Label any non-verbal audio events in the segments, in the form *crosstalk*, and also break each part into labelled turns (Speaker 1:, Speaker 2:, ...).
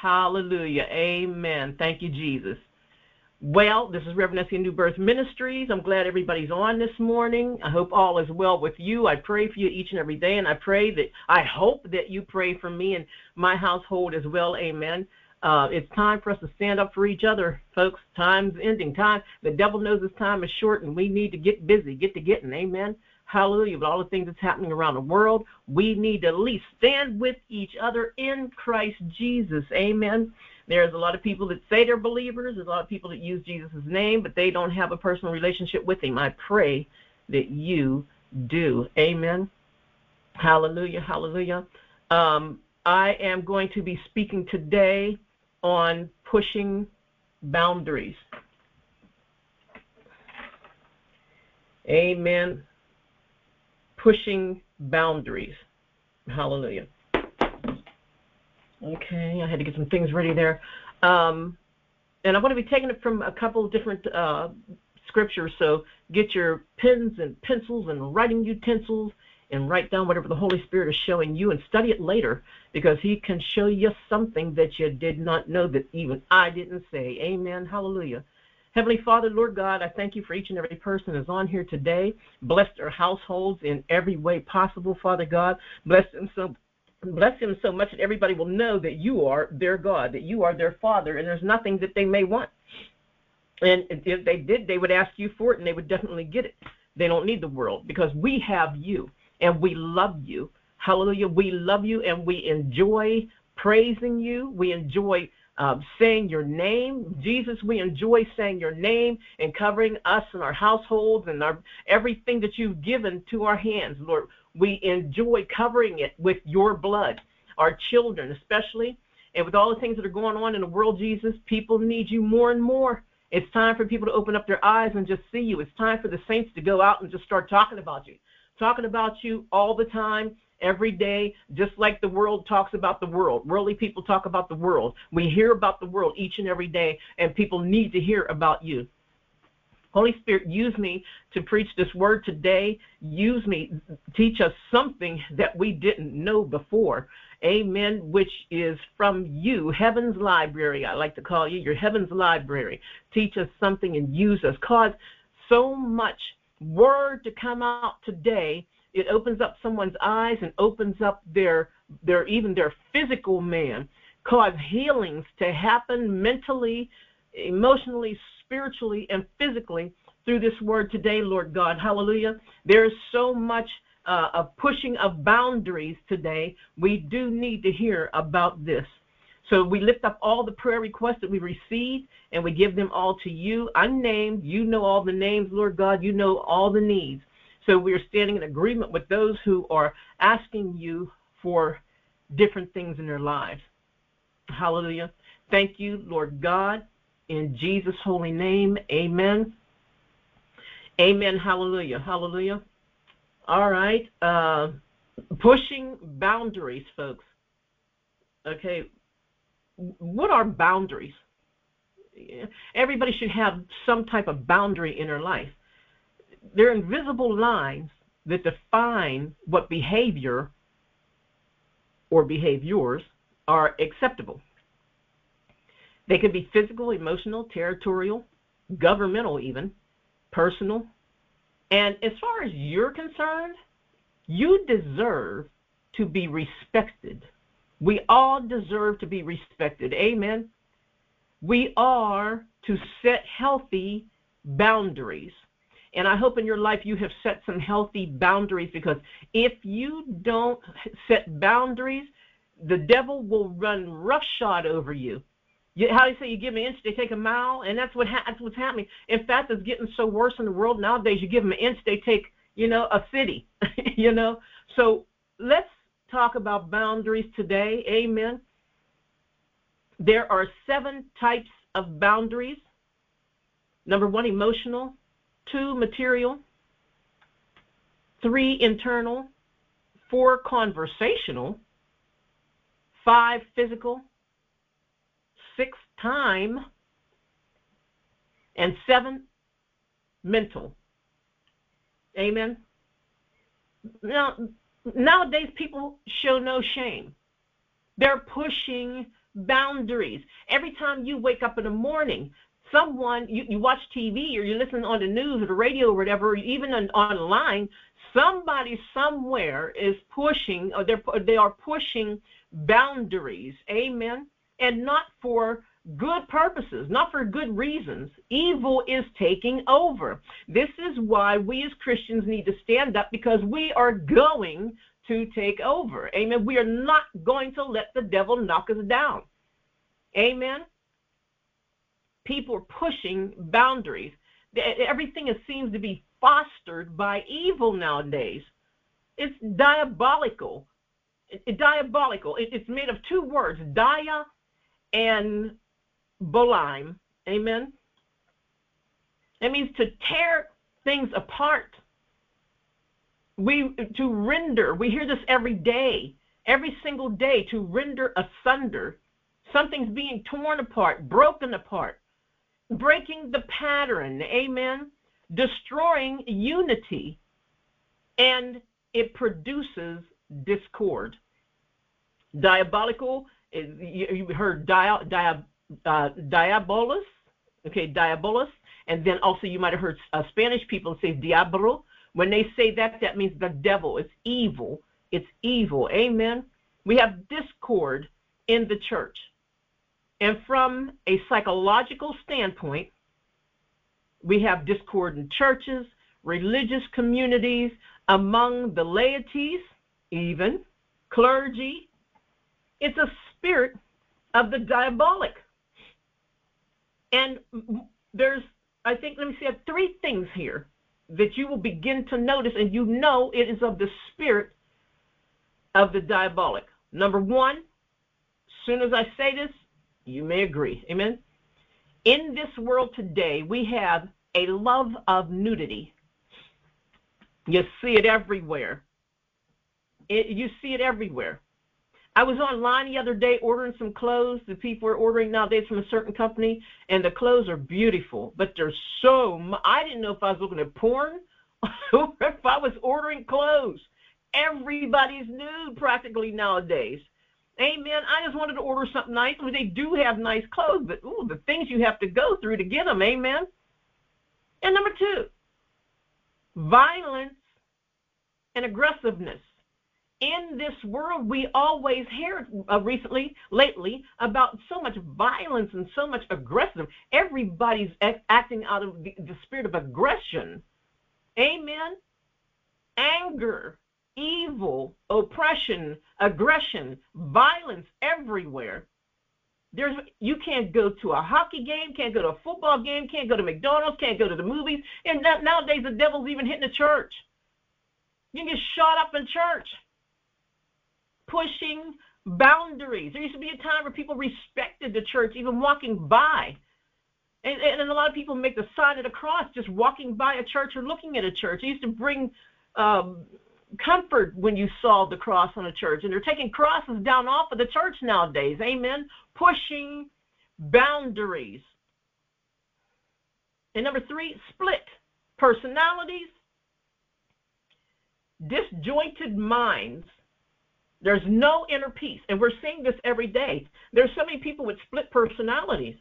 Speaker 1: Hallelujah. Amen. Thank you, Jesus. Well, this is Reverend Essie New Birth Ministries. I'm glad everybody's on this morning. I hope all is well with you. I pray for you each and every day, and I pray that I hope that you pray for me and my household as well. Amen. Uh, it's time for us to stand up for each other, folks. Time's ending. Time. The devil knows his time is short, and we need to get busy, get to getting. Amen. Hallelujah. With all the things that's happening around the world, we need to at least stand with each other in Christ Jesus. Amen. There's a lot of people that say they're believers. There's a lot of people that use Jesus' name, but they don't have a personal relationship with him. I pray that you do. Amen. Hallelujah. Hallelujah. Um, I am going to be speaking today on pushing boundaries. Amen. Pushing boundaries. Hallelujah. Okay, I had to get some things ready there. Um, and I'm going to be taking it from a couple of different uh, scriptures, so get your pens and pencils and writing utensils and write down whatever the Holy Spirit is showing you and study it later because He can show you something that you did not know that even I didn't say. Amen. Hallelujah. Heavenly Father, Lord God, I thank you for each and every person that's on here today. Bless their households in every way possible, Father God. Bless them so bless him so much that everybody will know that you are their God, that you are their Father, and there's nothing that they may want. And if they did, they would ask you for it, and they would definitely get it. They don't need the world because we have you, and we love you. Hallelujah. We love you, and we enjoy praising you. We enjoy uh, saying your name. Jesus, we enjoy saying your name and covering us and our households and our everything that you've given to our hands, Lord. We enjoy covering it with your blood, our children especially. And with all the things that are going on in the world, Jesus, people need you more and more. It's time for people to open up their eyes and just see you. It's time for the saints to go out and just start talking about you. Talking about you all the time, every day, just like the world talks about the world. Worldly people talk about the world. We hear about the world each and every day, and people need to hear about you. Holy Spirit, use me to preach this word today. Use me, teach us something that we didn't know before. Amen, which is from you, Heaven's Library. I like to call you your Heaven's Library. Teach us something and use us. Cause so much word to come out today. It opens up someone's eyes and opens up their their even their physical man. Cause healings to happen mentally, emotionally, spiritually and physically through this word today, Lord God. Hallelujah. There is so much uh, of pushing of boundaries today. We do need to hear about this. So we lift up all the prayer requests that we receive and we give them all to you, unnamed. You know all the names, Lord God. You know all the needs. So we are standing in agreement with those who are asking you for different things in their lives. Hallelujah. Thank you, Lord God in Jesus' holy name. Amen. Amen. Hallelujah. Hallelujah. All right. Uh, pushing boundaries, folks. Okay. What are boundaries? Everybody should have some type of boundary in their life. They're invisible lines that define what behavior or behaviors are acceptable. They can be physical, emotional, territorial, governmental, even personal. And as far as you're concerned, you deserve to be respected. We all deserve to be respected. Amen. We are to set healthy boundaries. And I hope in your life you have set some healthy boundaries because if you don't set boundaries, the devil will run roughshod over you. You, how do you say you give an inch, they take a mile, and that's what ha- that's what's happening. In fact, it's getting so worse in the world nowadays. You give them an inch, they take you know a city. *laughs* you know, so let's talk about boundaries today. Amen. There are seven types of boundaries. Number one, emotional. Two, material. Three, internal. Four, conversational. Five, physical six time, and seven mental. Amen. Now, nowadays people show no shame. They're pushing boundaries. Every time you wake up in the morning, someone you, you watch TV or you listen on the news or the radio or whatever, even on, online, somebody somewhere is pushing or they're they are pushing boundaries. Amen. And not for good purposes, not for good reasons. Evil is taking over. This is why we as Christians need to stand up because we are going to take over. Amen. We are not going to let the devil knock us down. Amen. People are pushing boundaries. Everything seems to be fostered by evil nowadays. It's diabolical. It, diabolical. It, it's made of two words, dia and bolaim. Amen. That means to tear things apart. We to render. We hear this every day, every single day. To render asunder. Something's being torn apart, broken apart, breaking the pattern. Amen. Destroying unity, and it produces discord. Diabolical. You heard dia, dia, uh, diabolus, okay, diabolus, and then also you might have heard uh, Spanish people say diablo. When they say that, that means the devil. It's evil. It's evil. Amen. We have discord in the church. And from a psychological standpoint, we have discord in churches, religious communities, among the laities, even clergy. It's a spirit of the diabolic. And there's, I think, let me say, three things here that you will begin to notice, and you know it is of the spirit of the diabolic. Number one, as soon as I say this, you may agree. Amen. In this world today, we have a love of nudity. You see it everywhere. It, you see it everywhere. I was online the other day ordering some clothes The people are ordering nowadays from a certain company, and the clothes are beautiful, but they're so. I didn't know if I was looking at porn *laughs* or if I was ordering clothes. Everybody's nude practically nowadays. Amen. I just wanted to order something nice. They do have nice clothes, but ooh, the things you have to go through to get them. Amen. And number two, violence and aggressiveness in this world, we always hear uh, recently, lately, about so much violence and so much aggression. Everybody's acting out of the, the spirit of aggression. Amen. Anger, evil, oppression, aggression, violence everywhere. There's you can't go to a hockey game, can't go to a football game, can't go to McDonald's, can't go to the movies, and nowadays the devil's even hitting the church. You can get shot up in church pushing boundaries. There used to be a time where people respected the church, even walking by. And, and a lot of people make the sign of the cross just walking by a church or looking at a church. It used to bring um, comfort when you saw the cross on a church. And they're taking crosses down off of the church nowadays. Amen. Pushing boundaries. And number three, split personalities, disjointed minds, there's no inner peace. And we're seeing this every day. There's so many people with split personalities.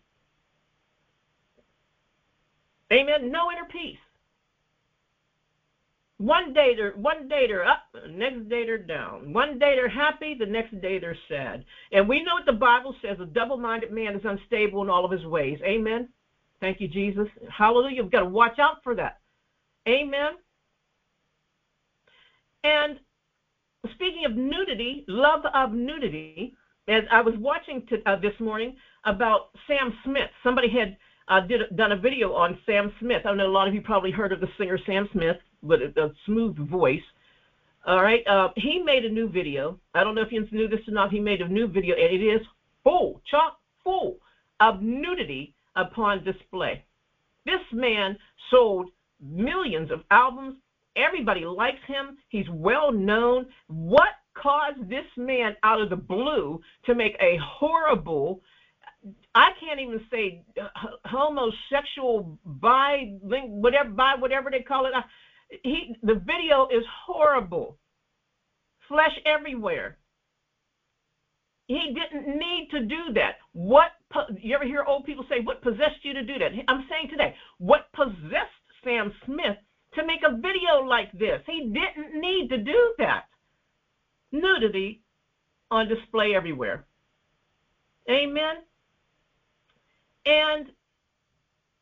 Speaker 1: Amen. No inner peace. One day they're one day they're up, the next day they're down. One day they're happy, the next day they're sad. And we know what the Bible says: a double-minded man is unstable in all of his ways. Amen. Thank you, Jesus. Hallelujah. We've got to watch out for that. Amen. And speaking of nudity, love of nudity, as I was watching to, uh, this morning about Sam Smith. Somebody had uh, did done a video on Sam Smith. I know a lot of you probably heard of the singer Sam Smith, but a, a smooth voice. All right, uh, he made a new video. I don't know if you knew this or not. He made a new video, and it is full, chock full of nudity upon display. This man sold millions of albums Everybody likes him. He's well known. What caused this man out of the blue to make a horrible I can't even say homosexual by whatever by whatever they call it. He the video is horrible. Flesh everywhere. He didn't need to do that. What you ever hear old people say, "What possessed you to do that?" I'm saying today, what possessed Sam Smith to make a video like this? He didn't need to do that. Nudity on display everywhere. Amen. And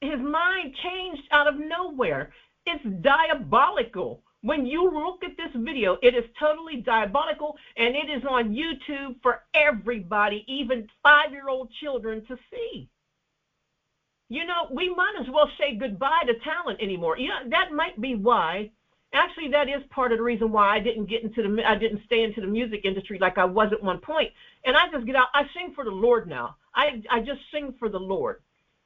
Speaker 1: his mind changed out of nowhere. It's diabolical. When you look at this video, it is totally diabolical and it is on YouTube for everybody, even five year old children to see. You know, we might as well say goodbye to talent anymore. You know, that might be why. Actually, that is part of the reason why I didn't get into the I didn't stay into the music industry like I was at one point. And I just get out. I sing for the Lord now. I I just sing for the Lord.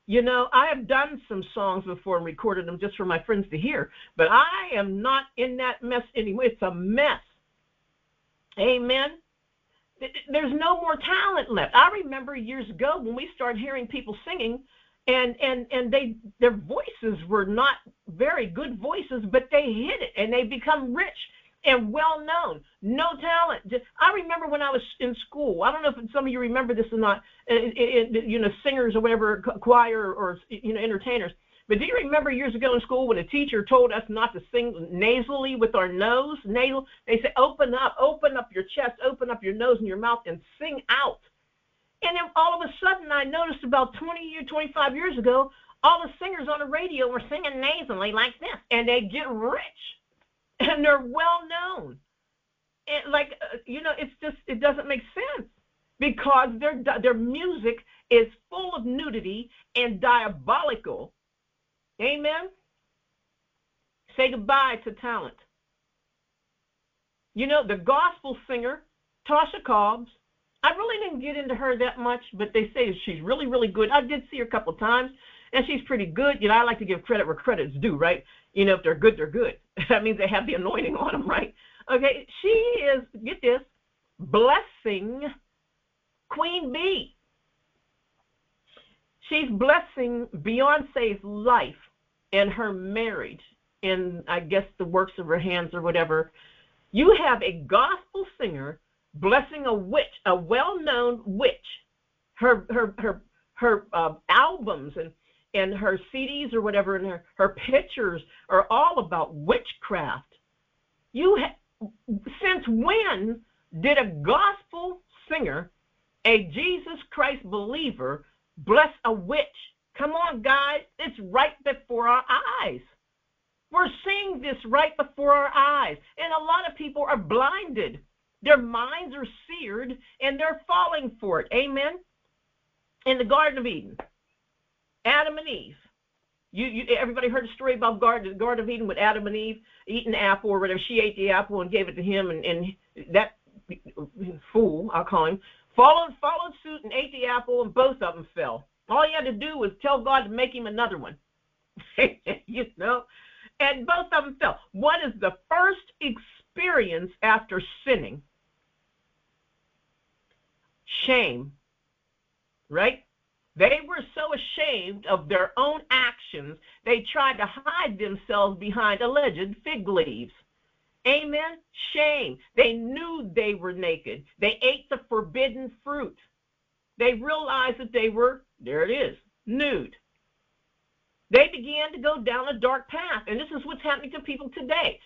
Speaker 1: You know, I have done some songs before and recorded them just for my friends to hear, but I am not in that mess anymore. It's a mess. Amen. There's no more talent left. I remember years ago when we started hearing people singing and and and they their voices were not very good voices, but they hit it and they become rich and well known. No talent. I remember when I was in school. I don't know if some of you remember this or not. It, it, you know, singers or whatever, choir or you know, entertainers. But do you remember years ago in school when a teacher told us not to sing nasally with our nose? Nasal. They said, open up, open up your chest, open up your nose and your mouth, and sing out. And then all of a sudden, I noticed about 20 years, 25 years ago, all the singers on the radio were singing nasally like this, and they get rich and they're well known. And like uh, you know, it's just it doesn't make sense because their their music is full of nudity and diabolical. Amen. Say goodbye to talent. You know, the gospel singer, Tasha Cobbs, I really didn't get into her that much, but they say she's really, really good. I did see her a couple of times, and she's pretty good. You know, I like to give credit where credit's due, right? You know, if they're good, they're good. *laughs* that means they have the anointing on them, right? Okay, she is, get this, blessing Queen Bee. She's blessing Beyonce's life and her marriage and I guess, the works of her hands or whatever. You have a gospel singer blessing a witch, a well-known witch. Her her her her uh, albums and and her CDs or whatever, and her, her pictures are all about witchcraft. You ha- since when did a gospel singer, a Jesus Christ believer, bless a witch? Come on, guys, it's right before our eyes. We're seeing this right before our eyes, and a lot of people are blinded. Their minds are seared, and they're falling for it. Amen. In the Garden of Eden, Adam and Eve. You, you, everybody heard a story about Garden, Garden of Eden with Adam and Eve eating apple or whatever. She ate the apple and gave it to him, and, and that fool, I'll call him, followed followed suit and ate the apple, and both of them fell. All he had to do was tell God to make him another one. *laughs* you know, and both of them fell. What is the first experience after sinning? Shame, right? They were so ashamed of their own actions, they tried to hide themselves behind alleged fig leaves. Amen. Shame. They knew they were naked. They ate the forbidden fruit. They realized that they were, there it is, nude. They began to go down a dark path. And this is what's happening to people today.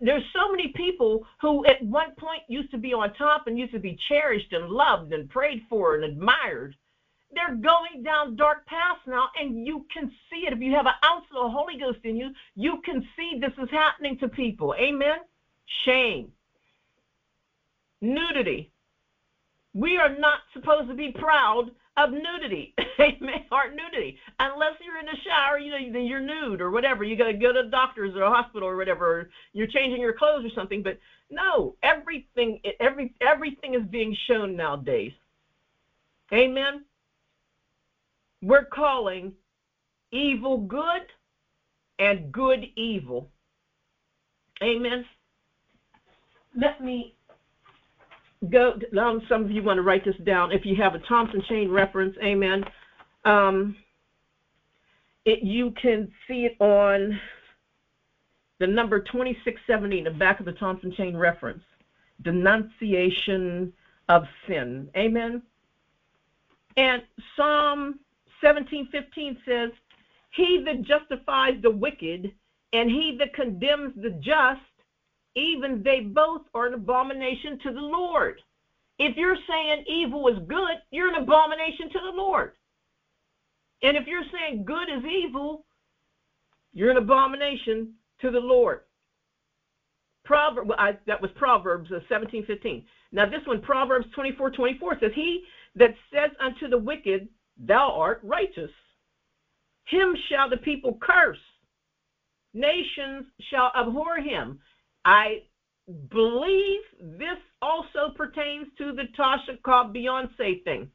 Speaker 1: There's so many people who at one point used to be on top and used to be cherished and loved and prayed for and admired they're going down dark paths now, and you can see it. If you have an ounce of the Holy Ghost in you, you can see this is happening to people. Amen? Shame. Nudity. We are not supposed to be proud of nudity. *laughs* Amen. Or nudity. Unless you're in the shower, you know, you're nude or whatever. You gotta go to the doctors or a hospital or whatever, or you're changing your clothes or something. But no, everything every everything is being shown nowadays. Amen we're calling evil good and good evil. Amen. Let me go. Some of you want to write this down. If you have a Thompson chain reference, amen. Um, it, you can see it on the number 2670 in the back of the Thompson chain reference. Denunciation of sin. Amen. And Psalm 17:15 says, "He that justifies the wicked and he that condemns the just, even they both are an abomination to the Lord." If you're saying evil is good, you're an abomination to the Lord. And if you're saying good is evil, you're an abomination to the Lord. Proverb, I, that was Proverbs uh, 17:15. Now this one, Proverbs 24, 24 says, He that says unto the wicked, Thou art righteous, him shall the people curse. Nations shall abhor him. I believe this also pertains to the Tasha Cobb Beyonce thing.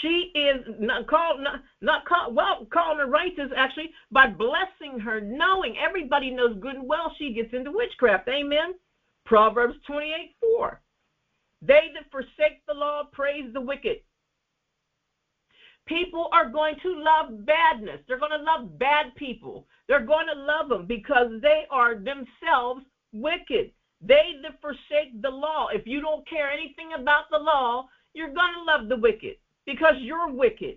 Speaker 1: She is not called not, not called well calling her righteous actually by blessing her, knowing everybody knows good and well she gets into witchcraft. Amen. Proverbs 28 4. They that forsake the law praise the wicked. People are going to love badness. They're going to love bad people. They're going to love them because they are themselves wicked. They that forsake the law. If you don't care anything about the law, you're going to love the wicked because you're wicked.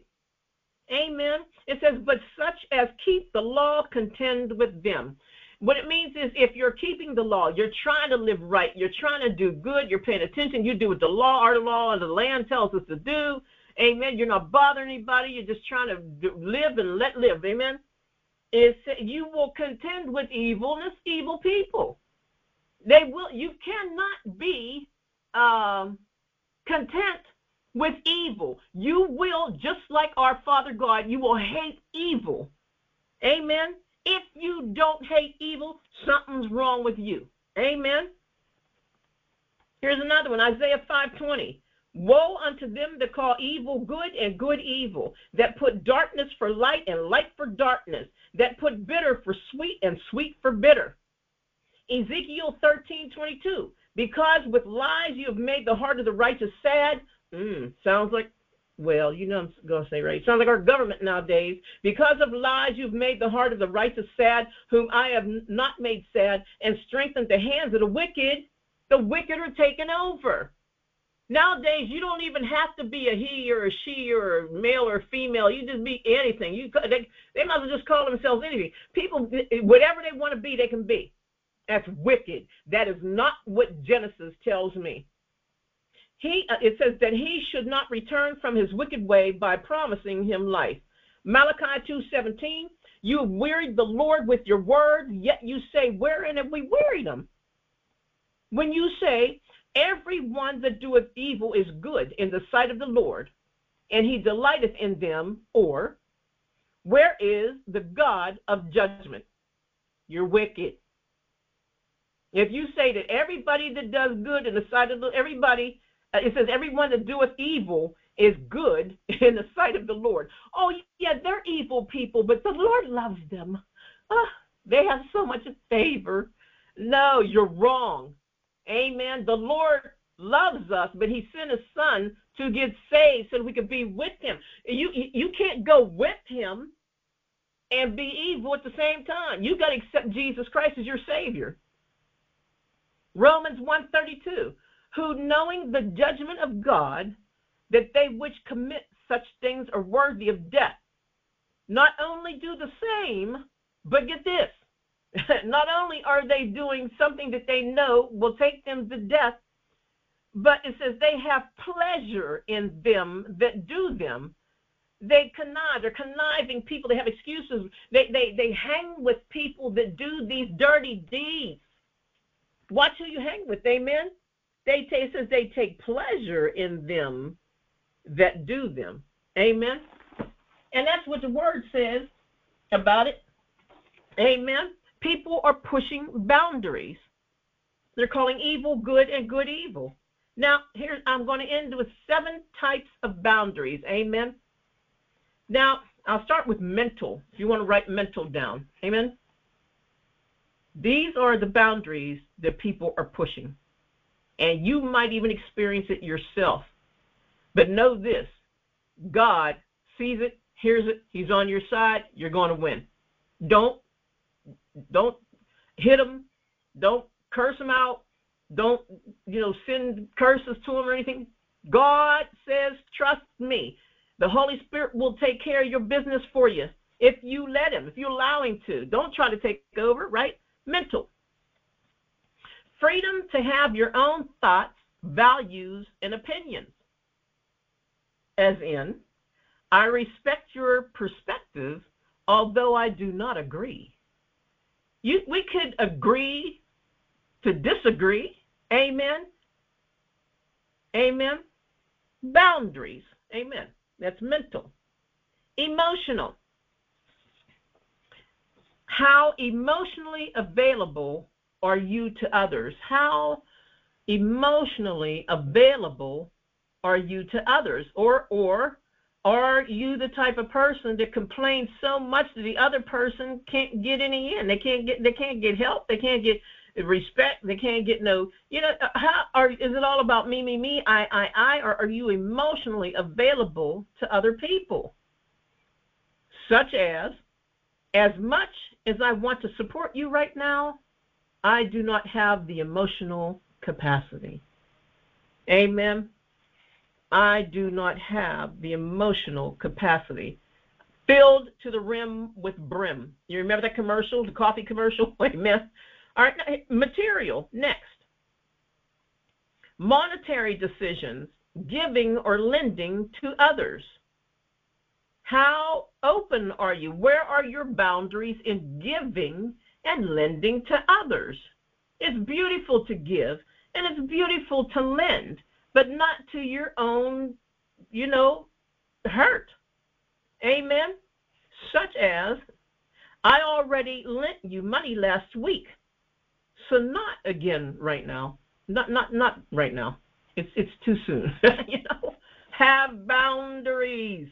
Speaker 1: Amen. It says, but such as keep the law contend with them. What it means is if you're keeping the law, you're trying to live right, you're trying to do good, you're paying attention, you do what the law, our law, and the land tells us to do. Amen. You're not bothering anybody, you're just trying to live and let live. Amen. It's, you will contend with evilness, evil people. They will. You cannot be um, content with evil. You will, just like our Father God, you will hate evil. Amen. If you don't hate evil, something's wrong with you. Amen. Here's another one, Isaiah 5:20. Woe unto them that call evil good and good evil, that put darkness for light and light for darkness, that put bitter for sweet and sweet for bitter. Ezekiel 13:22. Because with lies you have made the heart of the righteous sad, Mm, sounds like, well, you know I'm going to say right. Sounds like our government nowadays. Because of lies, you've made the heart of the righteous sad, whom I have not made sad, and strengthened the hands of the wicked. The wicked are taken over. Nowadays, you don't even have to be a he or a she or a male or female. You just be anything. You they, they might as well just call themselves anything. People, whatever they want to be, they can be. That's wicked. That is not what Genesis tells me he uh, it says that he should not return from his wicked way by promising him life. Malachi 2:17, you have wearied the Lord with your word, yet you say, wherein have we wearied him? When you say, every one that doeth evil is good in the sight of the Lord, and he delighteth in them, or where is the God of judgment? You're wicked. If you say that everybody that does good in the sight of the, everybody uh, it says, everyone that doeth evil is good *laughs* in the sight of the Lord. Oh, yeah, they're evil people, but the Lord loves them. Oh, they have so much favor. No, you're wrong. Amen. The Lord loves us, but he sent his son to get saved so we could be with him. You you can't go with him and be evil at the same time. You got to accept Jesus Christ as your savior. Romans 132 who knowing the judgment of God, that they which commit such things are worthy of death, not only do the same, but get this, *laughs* not only are they doing something that they know will take them to death, but it says they have pleasure in them that do them. They connive, they're conniving people, they have excuses. They, they, they hang with people that do these dirty deeds. Watch who you hang with, amen? They take, says they take pleasure in them that do them. Amen. And that's what the word says about it. Amen. People are pushing boundaries. They're calling evil good and good evil. Now, here I'm going to end with seven types of boundaries. Amen. Now, I'll start with mental. If you want to write mental down. Amen. These are the boundaries that people are pushing and you might even experience it yourself. But know this God sees it, hears it, He's on your side, you're going to win. Don't don't hit them, don't curse them out, Don't, you know, send curses to them or anything. God says, trust me. The Holy Spirit will take care of your business for you if you let Him, if you allow Him to. Don't try to take over, right? Mental. Freedom to have your own thoughts, values, and opinions. As in, I respect your perspective, although I do not agree. You, we could agree to disagree. Amen. Amen. Boundaries. Amen. That's mental. Emotional. How emotionally available are you to others? How emotionally available are you to others? Or or are you the type of person that complains so much that the other person can't get any in? They can't get they can't get help. They can't get respect. They can't get no. You know uh, how are is it all about me me me I I I or are you emotionally available to other people? Such as as much as I want to support you right now, I do not have the emotional capacity. Amen. I do not have the emotional capacity. Filled to the rim with brim. You remember that commercial, the coffee commercial? *laughs* Amen. All right, material. Next. Monetary decisions, giving or lending to others. How open are you? Where are your boundaries in giving and lending to others? It's beautiful to give and it's beautiful to lend but not to your own, you know, hurt. Amen. Such as, I already lent you money last week, so not again right now. Not not not right now. It's it's too soon. *laughs* you know, have boundaries.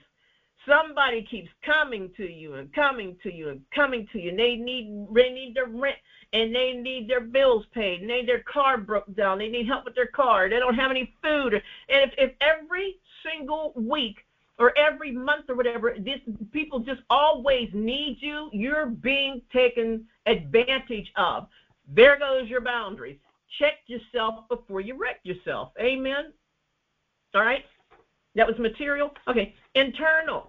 Speaker 1: Somebody keeps coming to you and coming to you and coming to you. And they need they need their rent and they need their bills paid, and they their car broke down, they need help with their car, they don't have any food, and if, if every single week or every month or whatever, this people just always need you, you're being taken advantage of. There goes your boundaries. Check yourself before you wreck yourself. Amen. All right. That was material. Okay. Internal.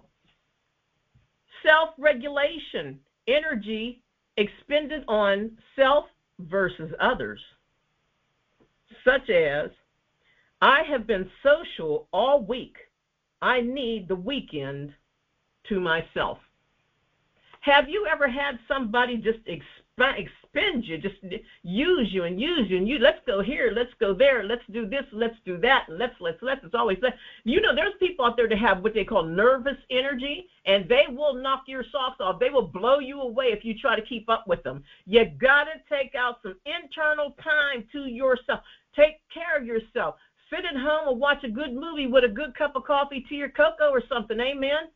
Speaker 1: Self regulation, energy expended on self versus others, such as, I have been social all week. I need the weekend to myself. Have you ever had somebody just expend you, just use you and use you and you. Let's go here, let's go there, let's do this, let's do that, let's let's let's. It's always that. You know, there's people out there that have what they call nervous energy, and they will knock your socks off. They will blow you away if you try to keep up with them. You gotta take out some internal time to yourself. Take care of yourself. Sit at home and watch a good movie with a good cup of coffee, tea, or cocoa or something. Amen.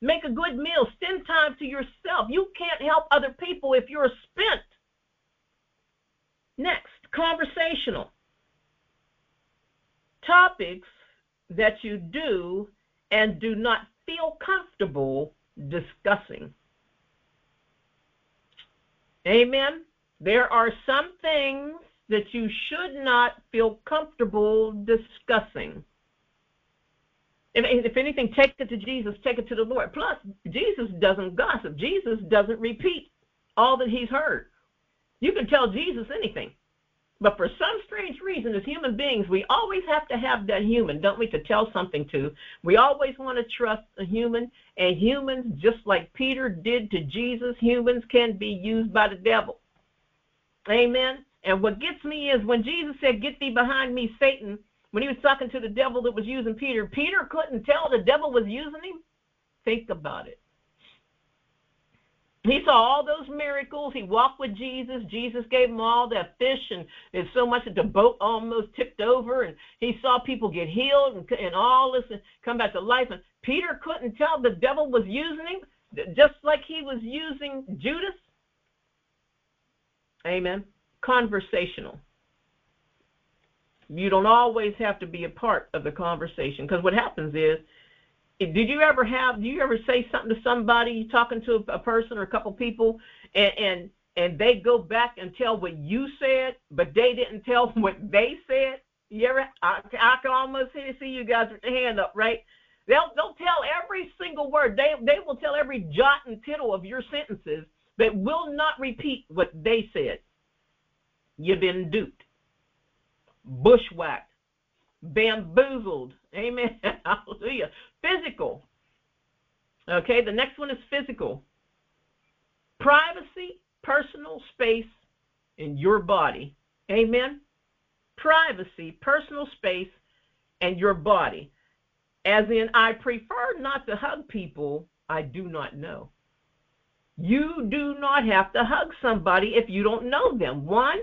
Speaker 1: Make a good meal. Spend time to yourself. You can't help other people if you're spent. Next, conversational. Topics that you do and do not feel comfortable discussing. Amen. There are some things that you should not feel comfortable discussing. If, if anything, take it to Jesus, take it to the Lord. Plus, Jesus doesn't gossip. Jesus doesn't repeat all that he's heard. You can tell Jesus anything. But for some strange reason, as human beings, we always have to have that human, don't we, to tell something to. We always want to trust a human, and humans, just like Peter did to Jesus, humans can be used by the devil. Amen. And what gets me is when Jesus said, Get thee behind me, Satan, when he was talking to the devil that was using Peter, Peter couldn't tell the devil was using him. Think about it. He saw all those miracles. He walked with Jesus. Jesus gave him all that fish, and there's so much that the boat almost tipped over. And he saw people get healed and, and all this and come back to life. And Peter couldn't tell the devil was using him, just like he was using Judas. Amen. Conversational. You don't always have to be a part of the conversation because what happens is did you ever have do you ever say something to somebody talking to a person or a couple people and and and they go back and tell what you said, but they didn't tell *laughs* what they said. You ever? I, I can almost see you guys with your hand up, right? They'll they'll tell every single word. They they will tell every jot and tittle of your sentences, but will not repeat what they said. You've been duped, bushwhacked, bamboozled. Amen. *laughs* Hallelujah. Physical. Okay, the next one is physical. Privacy, personal space in your body. Amen. Privacy, personal space, and your body. As in, I prefer not to hug people I do not know. You do not have to hug somebody if you don't know them. One,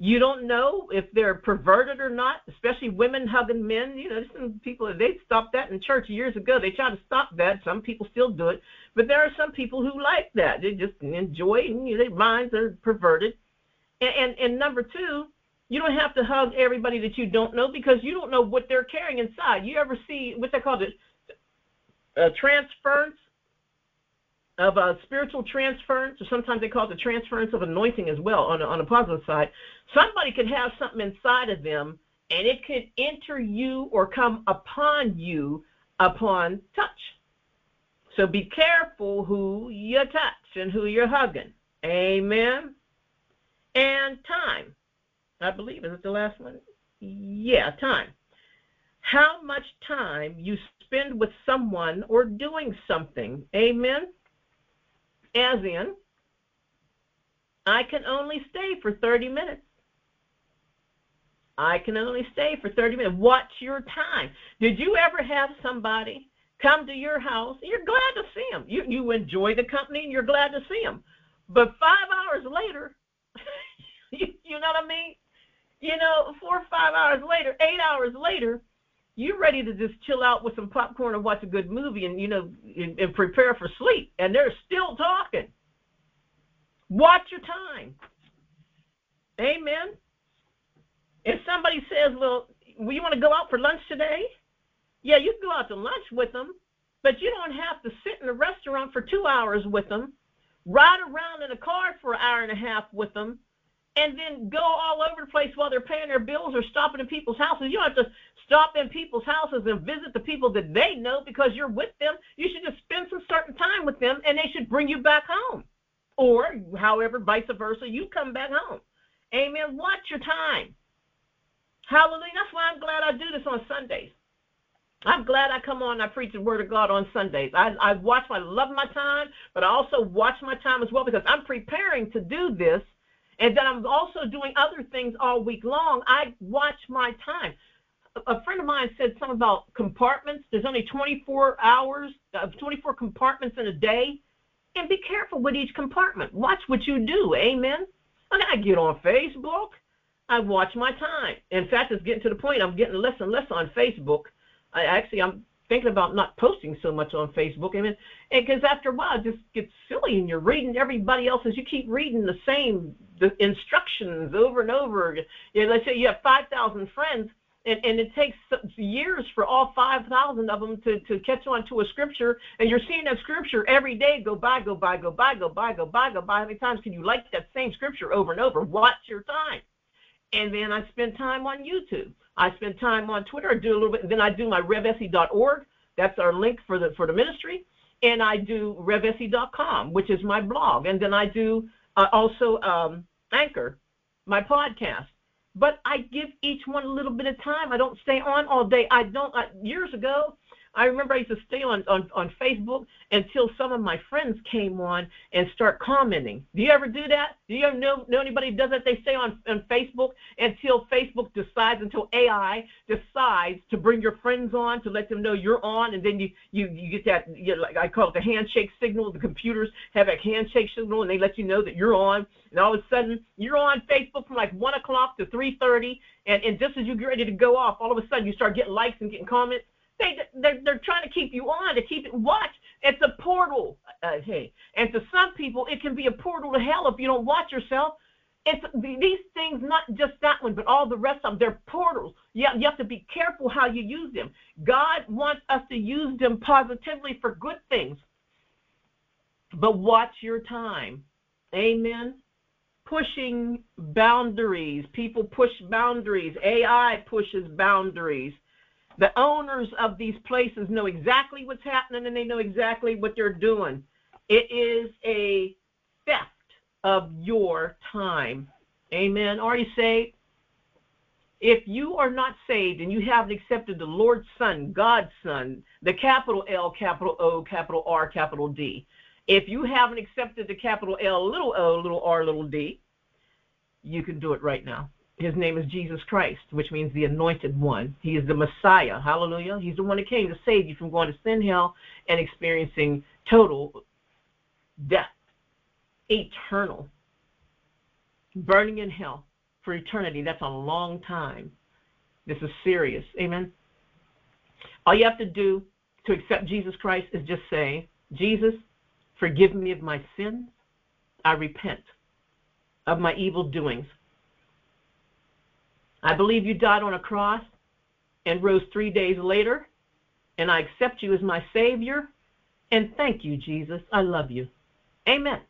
Speaker 1: you don't know if they're perverted or not, especially women hugging men. You know, some people they stopped that in church years ago. They tried to stop that. Some people still do it, but there are some people who like that. They just enjoy it, and you know, their minds are perverted. And, and and number two, you don't have to hug everybody that you don't know because you don't know what they're carrying inside. You ever see what they call it, a transference of a spiritual transference, or sometimes they call it the transference of anointing as well on, on the positive side. Somebody could have something inside of them and it could enter you or come upon you upon touch. So be careful who you touch and who you're hugging. Amen. And time. I believe, is it the last one? Yeah, time. How much time you spend with someone or doing something. Amen as in, I can only stay for 30 minutes. I can only stay for 30 minutes. Watch your time. Did you ever have somebody come to your house? You're glad to see them. You, you enjoy the company and you're glad to see them. But five hours later, *laughs* you, you know what I mean? You know, four or five hours later, eight hours later, you're ready to just chill out with some popcorn and watch a good movie and you know and, and prepare for sleep. And they're still talking. Watch your time. Amen. If somebody says well you want to go out for lunch today? Yeah you can go out to lunch with them but you don't have to sit in a restaurant for two hours with them ride around in a car for an hour and a half with them and then go all over the place while they're paying their bills or stopping in people's houses. You don't have to stop in people's houses and visit the people that they know because you're with them. You should just spend some certain time with them and they should bring you back home. Or, however, vice versa, you come back home. Amen. Watch your time. Hallelujah. That's why I'm glad I do this on Sundays. I'm glad I come on. I preach the word of God on Sundays. I, I watch. I love my time, but I also watch my time as well because I'm preparing to do this and then I'm also doing other things all week long. I watch my time. A friend of mine said something about compartments. There's only 24 hours, uh, 24 compartments in a day. And be careful with each compartment. Watch what you do. Amen. And I get on Facebook. I watch my time. In fact, it's getting to the point I'm getting less and less on Facebook. I actually I'm thinking about not posting so much on Facebook. I mean, because after a while it just gets silly, and you're reading everybody else's. You keep reading the same the instructions over and over. You know, let's say you have five thousand friends, and, and it takes years for all five thousand of them to to catch on to a scripture, and you're seeing that scripture every day go by, go by, go by, go by, go by, go by. How many times can you like that same scripture over and over? Watch your time. And then I spend time on YouTube. I spend time on Twitter. I do a little bit. Then I do my revesi.org. That's our link for the for the ministry. And I do revesi.com, which is my blog. And then I do uh, also um, Anchor, my podcast. But I give each one a little bit of time. I don't stay on all day. I don't. I, years ago, I remember I used to stay on, on, on Facebook until some of my friends came on and start commenting. Do you ever do that? Do you ever know, know anybody who does that? They stay on, on Facebook until Facebook decides, until AI decides to bring your friends on to let them know you're on, and then you, you, you get that, you know, like I call it the handshake signal. The computers have a handshake signal, and they let you know that you're on. And all of a sudden, you're on Facebook from like 1 o'clock to 3.30, and, and just as you get ready to go off, all of a sudden you start getting likes and getting comments they they're, they're trying to keep you on to keep it watch. It's a portal. Uh, hey, and to some people, it can be a portal to hell if you don't watch yourself. It's these things, not just that one, but all the rest of them. They're portals. You have, you have to be careful how you use them. God wants us to use them positively for good things. But watch your time. Amen. pushing boundaries. People push boundaries. AI pushes boundaries. The owners of these places know exactly what's happening and they know exactly what they're doing. It is a theft of your time. Amen. Are you saved? If you are not saved and you haven't accepted the Lord's Son, God's Son, the capital L, capital O, capital R, capital D, if you haven't accepted the capital L, little o, little r, little d, you can do it right now. His name is Jesus Christ, which means the anointed one. He is the Messiah. Hallelujah. He's the one that came to save you from going to sin, hell, and experiencing total death, eternal, burning in hell for eternity. That's a long time. This is serious. Amen. All you have to do to accept Jesus Christ is just say, Jesus, forgive me of my sins. I repent of my evil doings. I believe you died on a cross and rose three days later, and I accept you as my Savior. And thank you, Jesus. I love you. Amen.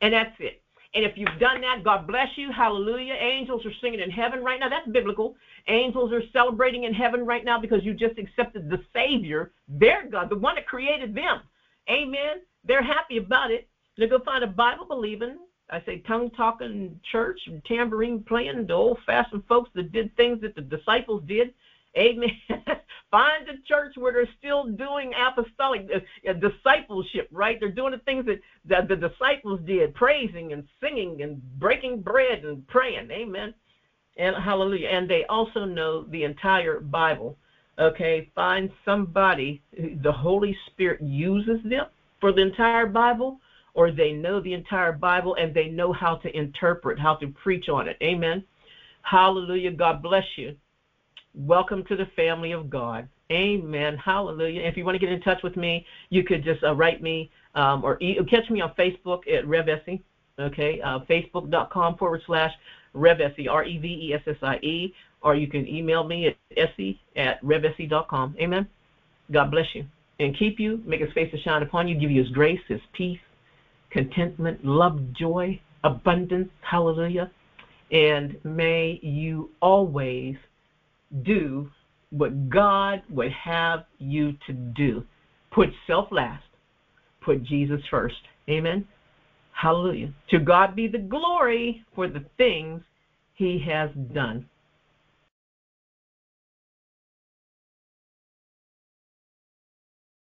Speaker 1: And that's it. And if you've done that, God bless you. Hallelujah. Angels are singing in heaven right now. That's biblical. Angels are celebrating in heaven right now because you just accepted the Savior, their God, the one that created them. Amen. They're happy about it. They go find a Bible believing, I say tongue talking church tambourine playing, the old fashioned folks that did things that the disciples did. Amen. *laughs* Find a church where they're still doing apostolic uh, uh, discipleship, right? They're doing the things that, that the disciples did, praising and singing and breaking bread and praying. Amen. And hallelujah. And they also know the entire Bible. Okay, find somebody, the Holy Spirit uses them for the entire Bible or they know the entire Bible and they know how to interpret, how to preach on it. Amen. Hallelujah. God bless you. Welcome to the family of God. Amen. Hallelujah. If you want to get in touch with me, you could just uh, write me um, or e- catch me on Facebook at Rev Essie. Okay, uh, facebook.com forward slash Rev Essie, R E V E S S I E, or you can email me at Essie at RevEssie.com. Amen. God bless you and keep you, make his face to shine upon you, give you his grace, his peace, contentment, love, joy, abundance. Hallelujah. And may you always do what God would have you to do. Put self last, put Jesus first. Amen. Hallelujah. To God be the glory for the things he has done.